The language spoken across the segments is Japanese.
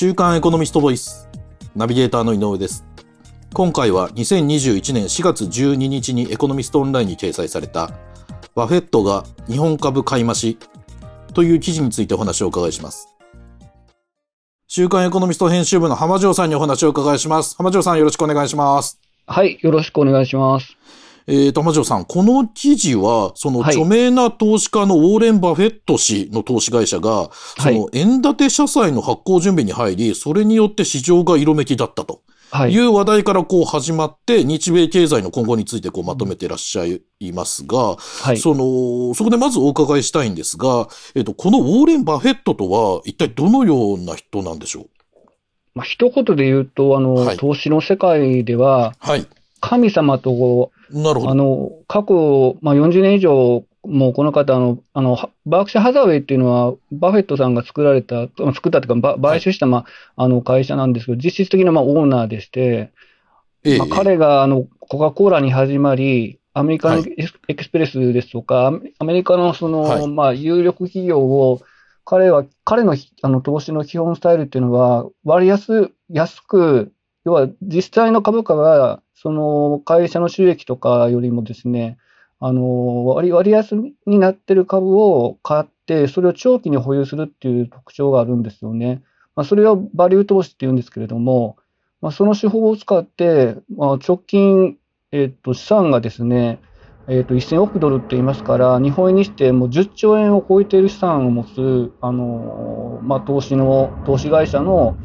週刊エコノミストボイス。ナビゲーターの井上です。今回は2021年4月12日にエコノミストオンラインに掲載された、バフェットが日本株買い増しという記事についてお話をお伺いします。週刊エコノミスト編集部の浜城さんにお話をお伺いします。浜城さんよろしくお願いします。はい、よろしくお願いします。えーと、浜城さん、この記事は、そのはい著名な投資家のウォーレン・バフェット氏の投資会社が、そはいの円建て社債の発行準備に入り、それによって市場が色めきだったと。はいい。う話題からこう始まって、日米経済の今後についてこうまとめていらっしゃいますが、はい。その、そこでまずお伺いしたいんですが、えっ、と、このウォーレン・バフェットとは一体どのような人なんでしょう？まあ、一言で言うと、あの、はい投資の世界では、はい。神様と、なるほど。あの、過去、まあ、40年以上、もうこの方、あの、あの、はバークシャーハザウェイっていうのは、バフェットさんが作られた、作ったというか、ば買収した、まあ、あの、会社なんですけど、実質的な、まあ、オーナーでして、ええ。まあ、彼が、あの、コカ・コーラに始まり、アメリカのはい。エクスプレスですとか、アメアメリカのその、はい。まあ、有力企業を、彼は、彼のひあの投資の基本スタイルっていうのは、割安、安く、要は実際の株価が、その会社の収益とかよりもですね、あの割割安になってる株を買って、それを長期に保有するっていう特徴があるんですよね。まあ、それをバリュー投資っていうんですけれども、まあ、その手法を使って、まあ、直近、えっと資産がですね、えっと1000億ドルって言いますから、日本円にしてもう10兆円を超えている資産を持つ、あのまあ、投資の、投資会社の、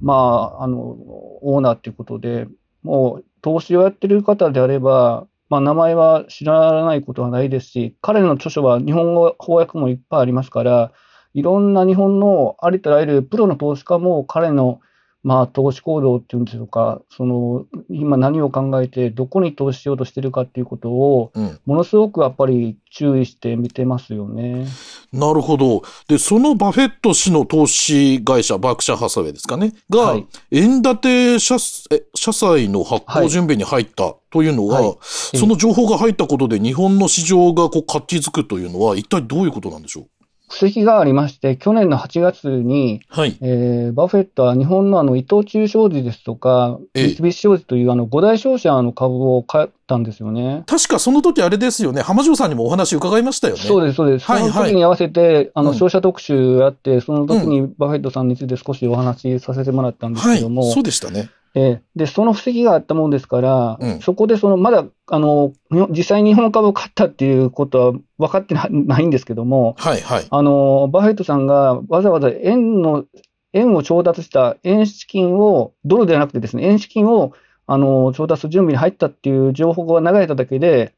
まあ、あのオーナーということで、もう投資をやってる方であれば、まあ、名前は知らないことはないですし、彼の著書は日本語翻訳もいっぱいありますから、いろんな日本のありとあらゆるプロの投資家も彼のまあ、投資行動っていうんでしょうか、その今何を考えて、どこに投資しようとしてるかっていうことを、うん。ものすごくやっぱり注意して見てますよね。なるほど。で、そのバフェット氏の投資会社、バークシャーハサウェイですかね。が、はい円建て社え社債の発行準備に入ったというのは、はいその情報が入ったことで日本の市場がこう活気づくというのは、一体どういうことなんでしょう？布石がありまして、去年の8月に、はい。えーバフェットは日本のあの伊藤忠商事ですとか、ええ三菱商事というあの5大商社の株を買ったんですよね。確かその時あれですよね。浜城さんにもお話伺いましたよね。そうです、そうです。はいはいその時に合わせて、あうんの、商社特集やって、その時にバフェットさんについて少しお話しさせてもらったんですはい。けども、そうでしたね。ええ。で、その布石があったもんですから、うん。そこでその、まだ、あの、実際に日本株を買ったっていうことは分かってな ないんですけども、はいはい。あの、バフェットさんがわざわざ円の、円を調達した円資金を、ドルではなくてですね、円資金を、あの、調達準備に入ったっていう情報が流れただけで、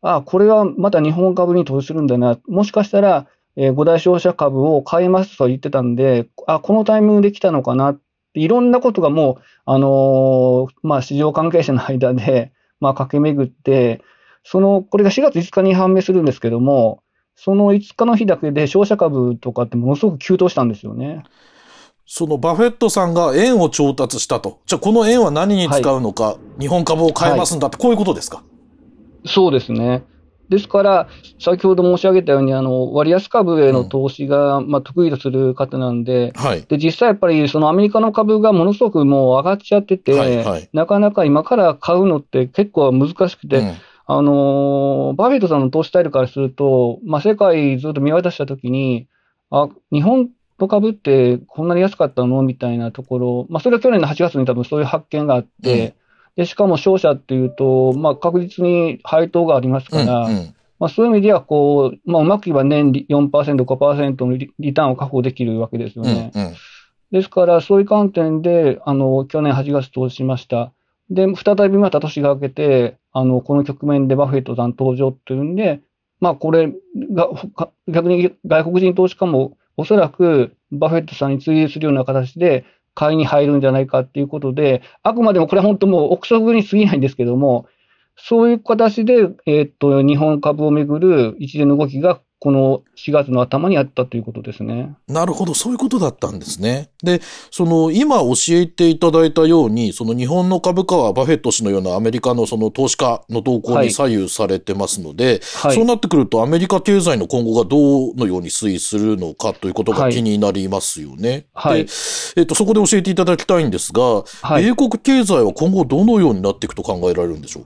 ああ、これはまた日本株に投資するんだな、もしかしたら、えー五大商社株を買いますと言ってたんで、あ、このタイミングで来たのかなって、いろんなことがもう、あのーまあ、市場関係者の間で、まあ、駆け巡って、その、これが4月5日に判明するんですけども、その5日の日だけで商社株とかってものすごく急騰したんですよね。そのバフェットさんが円を調達したと。じゃあこの円は何に使うのか、日本株を買えますんだって、こういうことですか？そうですね。ですから、先ほど申し上げたように、あの、割安株への投資が、まあ、得意とする方なんで、はい。で、実際やっぱりそのアメリカの株がものすごくもう上がっちゃってて、はいはい。なかなか今から買うのって結構難しくて、うん。あのーバフェットさんの投資スタイルからすると、まあ、世界ずっと見渡したときに、あ、日本の株ってこんなに安かったの？みたいなところ、まあ、それは去年の8月に多分そういう発見があって、でしかも商社っていうと、まあ、確実に配当がありますうんから、うんまあ、そういう意味ではこう、まあ、うまくいけば年利4%、5%のリリターンを確保できるわけですよね。うんうんですから、そういう観点で、あの、去年8月投資しました。で、再びまた年が明けて、あの、この局面でバフェットさん登場っていうんで、まあ、これが、か逆に外国人投資家も、おそらくバフェットさんに追随するような形で、買いに入るんじゃないかっていうことで、あくまでもこれは本当もう憶測に過ぎないんですけども、そういう形で、えーっと、日本株をめぐる一連の動きがこの4月の頭にあったということですね。なるほど、そういうことだったんですね。で、その、今教えていただいたように、その日本の株価はバフェット氏のようなアメリカのその投資家の動向に左右されてますので、はい、そうなってくるとアメリカ経済の今後がどのように推移するのかということが気になりますよね。はい。で、えっ、と、そこで教えていただきたいんですが、はい、米国経済は今後どのようになっていくと考えられるんでしょう？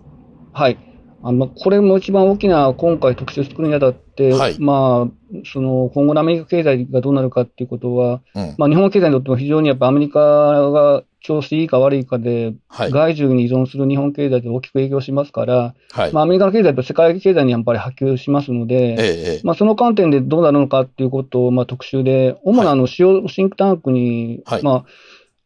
はい。あの、これも一番大きな、今回特集作るにあたって、はい、まあ、その、今後のアメリカ経済がどうなるかっていうことは、うん、まあ、日本経済にとっても非常にやっぱアメリカが調子いいか悪いかで、はい、外需に依存する日本経済で大きく影響しますから、はい、まあ、アメリカの経済と世界経済にやっぱり波及しますので、ええ、まあ、その観点でどうなるのかっていうことを、まあ、特集で、主なあの、主要シンクタンクに、ま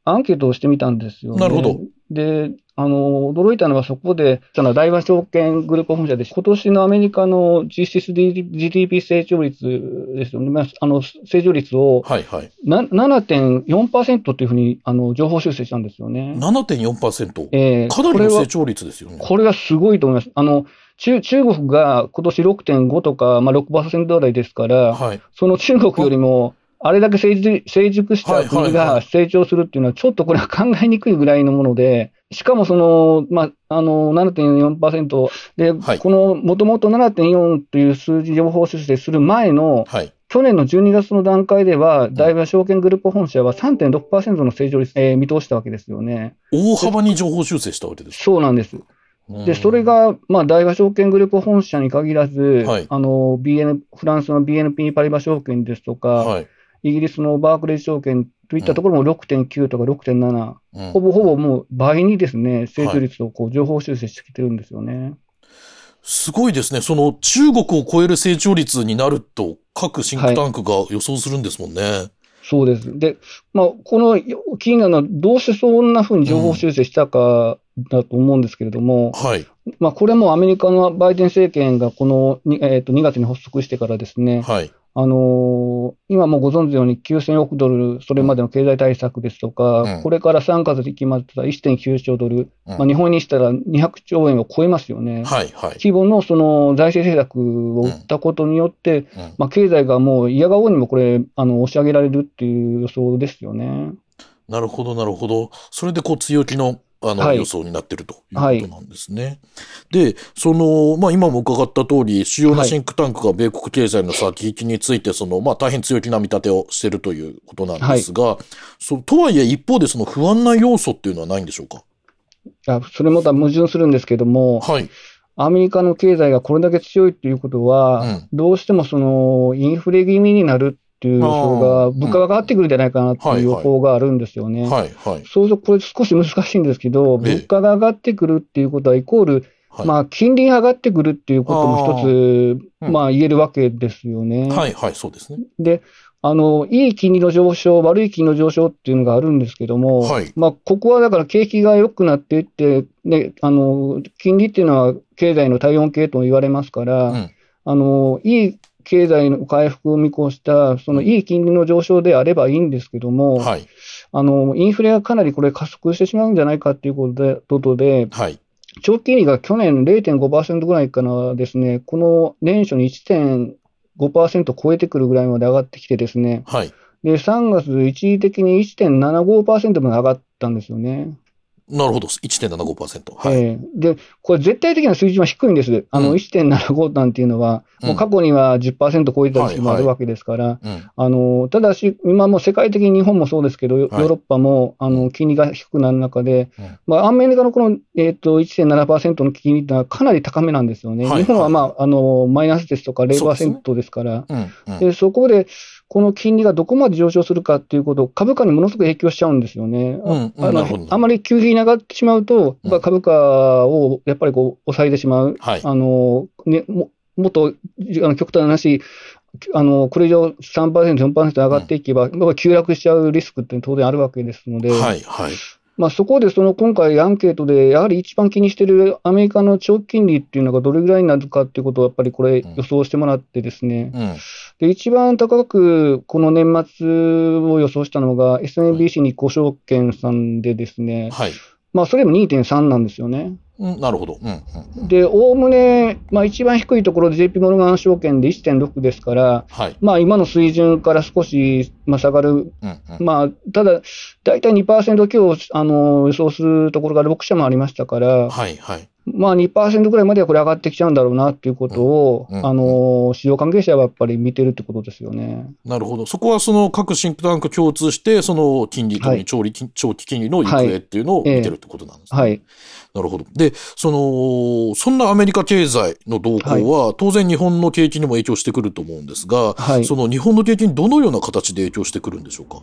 あ、アンケートをしてみたんですよ、ね、なるほど。で、あの、驚いたのはそこで、その大和証券グループ本社で、今年のアメリカの実質 GDP 成長率ですよね、あの、成長率を、はいはい。7.4%っていうふうに、あの、情報修正したんですよね。7.4%? えー、かなりの成長率ですよね。これはすごいと思います。あの、中中国が今年6.5とか、まあ6%台ですから、はい、その中国よりも、あれだけ成熟した国が成長するっていうのは、ちょっとこれは考えにくいぐらいのもので、しかもその、まあ、あの、7.4%で、はい、この、もともと7.4という数字情報修正する前の、はい、去年の12月の段階では、大和証券グループ本社は3.6%の成長率、えー、見通したわけですよね。大幅に情報修正したわけですそうなんです。で、それが、まあ、大和証券グループ本社に限らず、はい、あの、BN、フランスの BNP パリバ証券ですとか、はい。イギリスのバークレー証券といったところも6.9とか6.7、うん、ほぼほぼもう倍にですね、成長率をこう情報修正してきてるんですよね。はい、すごいですね。その中国を超える成長率になると、各シンクタンクが予想するんですもんね。はい、そうです。で、まあ、この気になるのは、どうしてそんなふうに情報修正したかだと思うんですけれども、うん、はい。まあ、これもアメリカのバイデン政権がこの、えー、と2月に発足してからですね、はい。あのー、今もご存知のように9000億ドル、それまでの経済対策ですとか、うん、これから3月で決まった1.9兆ドル、うん、まあ、日本にしたら200兆円を超えますよね。はいはい、規模のその財政政策を打ったことによって、うん、まあ、経済がもう嫌がおうにもこれ、あの押し上げられるっていう予想ですよね。なるほど、なるほど。それでこう強気のあの、予想になってるということなんですね。はい、で、その、まあ、今も伺った通り、主要なシンクタンクが米国経済の先行きについて、その、まあ、大変強気な見立てをしているということなんですが、はい、そとはいえ一方でその不安な要素っていうのはないんでしょうか？あそれまた矛盾するんですけども、はい。アメリカの経済がこれだけ強いということは、うん、どうしてもそのインフレ気味になるっていう予想が、物価が上がってくるんじゃないかなっていう予報があるんですよね。はいはい。そうすると、これ少し難しいんですけど、物価が上がってくるっていうことは、イコール、まあ、金利が上がってくるっていうことも一つ、まあ、言えるわけですよね。はいはい、そうですね。で、あの、いい金利の上昇、悪い金利の上昇っていうのがあるんですけども、はい、まあ、ここはだから景気が良くなっていって、ね、あの、金利っていうのは経済の体温計と言われますから、うん、あの、いい経済の回復を見越した、そのいい金利の上昇であればいいんですけども、はい、あのインフレがかなりこれ、加速してしまうんじゃないかということで、ことではい、長期金利が去年0.5%ぐらいからですね、この年初に1.5%超えてくるぐらいまで上がってきてですね、はい、で3月、一時的に1.75%まで上がったんですよね。なるほど、1.75%。はい、えー、で、これ絶対的な水準は低いんです。あの、1.75なんていうのは、もう過去には10%超えたりもあるわけですから、あの、ただし、今も世界的に日本もそうですけど、ヨーロッパも、あの、金利が低くなる中で、まあ、アメリカのこの、えっ、ー、と、1.7%の金利ってのはかなり高めなんですよね。日本はまあ、あの、マイナスですとか0%ですから、で、そこで、この金利がどこまで上昇するかっていうこと、株価にものすごく影響しちゃうんですよね。うん、あのあまり急激に上がってしまうと、うん、株価をやっぱりこう抑えてしまう。はい、あのね、ももっとあの極端な話、あのこれ以上3%、4%上がっていけば、うん、急落しちゃうリスクって当然あるわけですので、はいはい、まあ、そこでその今回、アンケートで、やはり一番気にしているアメリカの長期金利っていうのがどれぐらいになるかっていうことを、やっぱりこれ、予想してもらってですね、うん、で一番高くこの年末を予想したのが、SMBC 日興証券さんでですね、はい、まあ、それでも2.3なんですよね。うん、なるほど。うん、うん。で、おおむね、まあ、一番低いところで JP モルガン証券で1.6ですから、はい。まあ、今の水準から少し、まあ、下がる。うん、うん。まあ、ただ、大体2%強あの予想するところが6社もありましたから、はい、はい。まあ2%ぐらいまではこれ上がってきちゃうんだろうなっていうことを、あの、市場関係者はやっぱり見てるってことですよね。なるほど。そこはその各シンクタンク共通して、その金利、特はいに長利金長期金利の行方っていうのをはい見てるってことなんですね。はい。なるほど。で、その、そんなアメリカ経済の動向は、当然日本の景気にも影響してくると思うんですが、はいその日本の景気にどのような形で影響してくるんでしょうか？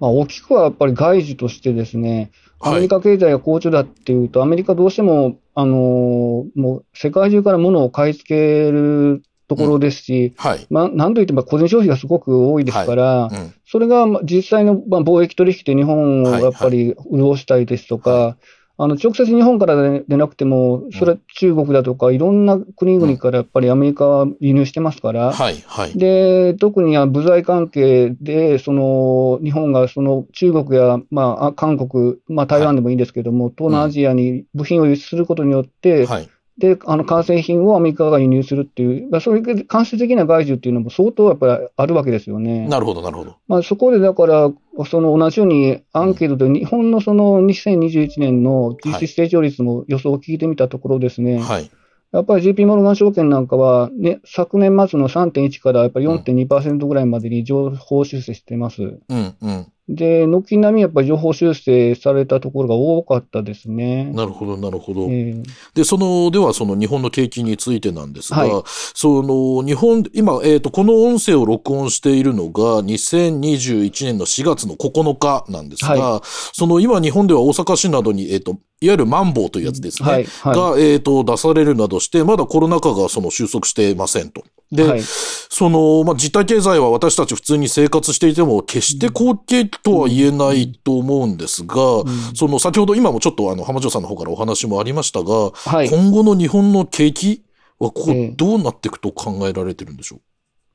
まあ、大きくはやっぱり外需としてですね、はい。アメリカ経済が好調だっていうと、アメリカどうしても、あのもう世界中から物を買い付けるところですし、はい。まあ、なんといっても個人消費がすごく多いですから、うん。それがまあ実際のまあ貿易取引で日本をやっぱり潤したりですとか、はあの直接日本からででなくても、それは中国だとか、いろんな国々からやっぱりアメリカは輸入してますから、はい、はい。で特には部材関係で、その日本がその中国や、まあ、あ韓国、まあ、台湾でもいいんですけども、東南アジアに部品を輸出することによって、はい。であの完成品をアメリカが輸入するっていう、まあ、そういう間接的な外需っていうのも相当やっぱりあるわけですよね。なるほど、なるほど。まあ、そこでだから、その同じようにアンケートで日本のその2021年の実質成長率も予想を聞いてみたところですね、はい。やっぱり JP モルガン証券なんかは、ね、昨年末の3.1からやっぱり4.2%ぐらいまでに情報修正してます。うん、うん。で、軒並みやっぱり情報修正されたところが多かったですね。なるほど、なるほど。ええで、その、ではその日本の景気についてなんですが、はいその日本、今、えっ、と、この音声を録音しているのが2021年の4月の9日なんですが、はその今日本では大阪市などに、えっ、と、いわゆるマンボウというやつですね。はい、はが、えっ、と、出されるなどして、まだコロナ禍がその収束していませんと。い。で、はい、その、まあ、実体経済は私たち普通に生活していても、決して好景気とは言えないと思うんですが、その、先ほど今もちょっとあの、浜城さんの方からお話もありましたが、はい。今後の日本の景気はこええう、どうなっていくと考えられてるんでしょう？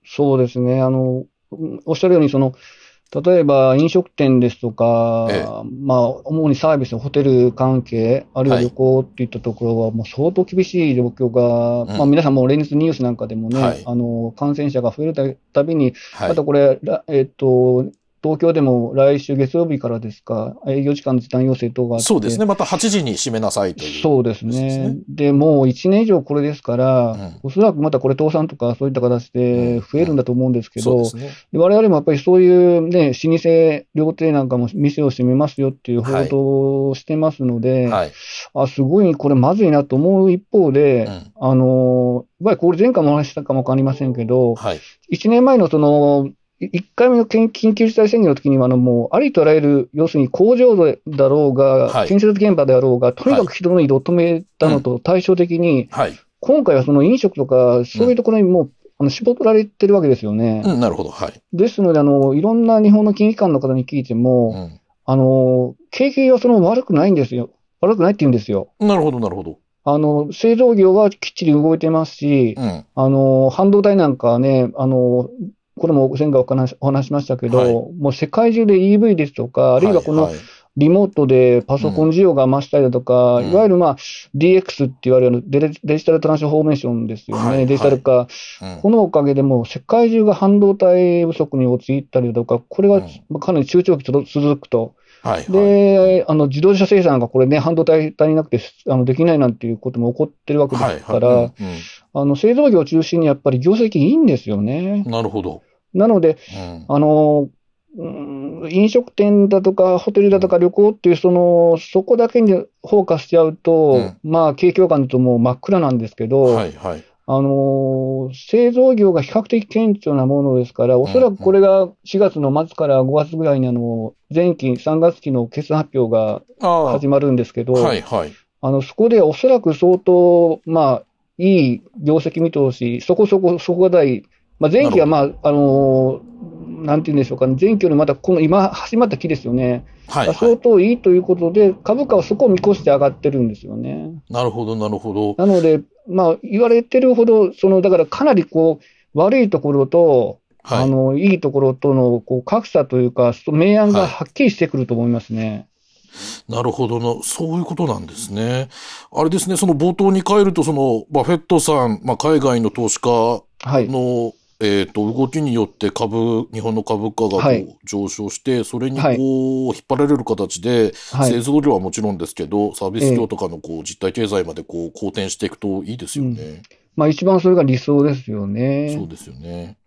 そうですね。あの、うんおっしゃるように、その、例えば飲食店ですとか、ええ。まあ、主にサービス、ホテル関係、あるいははい。旅行っていったところは、もう相当厳しい状況が、うん。まあ、皆さんも連日ニュースなんかでもね、はい。あの、感染者が増えるたたびに、はい。あとこれ、らえっと、東京でも来週月曜日からですか、営業時間の時短要請等があって、そうですね。また8時に閉めなさいという。そうですねね。で、もう1年以上これですから、うんおそらくまたこれ倒産とかそういった形で増えるんだと思うんですけど、我々もやっぱりそういうね、老舗料亭なんかも店を閉めますよっていう報道をしてますので、はい。あ、すごいこれまずいなと思う一方で、うんあの、やっぱりこれ前回もお話ししたかもわかりませんけど、はい。1年前のその、1回目の緊緊急事態宣言の時には、あの、もう、ありとあらゆる、要するに工場だろうが、はい建設現場であろうが、とにかく人の移動を止めたのと対照的に、はい。今回はその飲食とか、そういうところにもう、あの絞られてるわけですよね。うん、なるほど。はい。ですので、あの、いろんな日本の金融機関の方に聞いても、うん。あの、景気はその悪くないんですよ。悪くないって言うんですよ。なるほど、なるほど。あの、製造業はきっちり動いてますし、うん。あの、半導体なんかはね、あの、これも前回お話お話しましたけど、はい。もう世界中で EV ですとか、あるいはこのはい。リモートでパソコン需要が増したりだとか、うん。いわゆるまあ DX って言われるデジデジタルトランスフォーメーションですよね、はいデジタル化、はいうん。このおかげでもう世界中が半導体不足に陥ったりだとか、これはうん。かなり中長期続くと。はい。はい。で、あの自動車生産がこれね、半導体足りなくてあのできないなんていうことも起こってるわけではい。すから、製造業を中心にやっぱり業績いいんですよねうん。なるほど。なので、うん。あの、うん飲食店だとか、ホテルだとか旅行っていう、その、そこだけにフォーカスしちゃうと、うんまあ、景況感だともう真っ暗なんですけど、はい。はい。あの、製造業が比較的顕著なものですから、おそらくこれが4月の末から5月ぐらいにあの、前期3月期の決算発表があ始まるんですけど、あ。はい。はい。あの、そこでおそらく相当、まあ、いい業績見通し、そこそこ、そこが大、まあ、前期はまあ、あの、なんて言うんでしょうかね、前期よりまたこの今始まった期ですよね。はい。は相い。当いいということで、株価はそこを見越して上がってるんですよね。なるほど、なるほど。なので、まあ、言われてるほど、その、だからかなりこう、悪いところと、はい。あの、いいところとの、こう、格差というか、そ明暗がはっきりしてくると思いますね。なるほどな。そういうことなんですね。あれですね、その冒頭に帰ると、その、バフェットさん、まあ、海外の投資家はい。の、えっ、と、動きによって株、日本の株価がこうはい上昇して、それにこう、はい引っ張られる形で、はい製造業はもちろんですけど、サービス業とかのこう、実体経済までこう、好転していくといいですよね。まあ一番それが理想ですよね。そうですよね。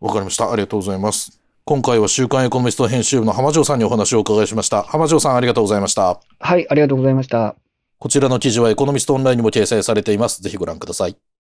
わかりました。ありがとうございます。今回は週刊エコノミスト編集部の浜城さんにお話をお伺いしました。浜城さんありがとうございました。はい、ありがとうございました。こちらの記事はエコノミストオンラインにも掲載されています。ぜひご覧ください。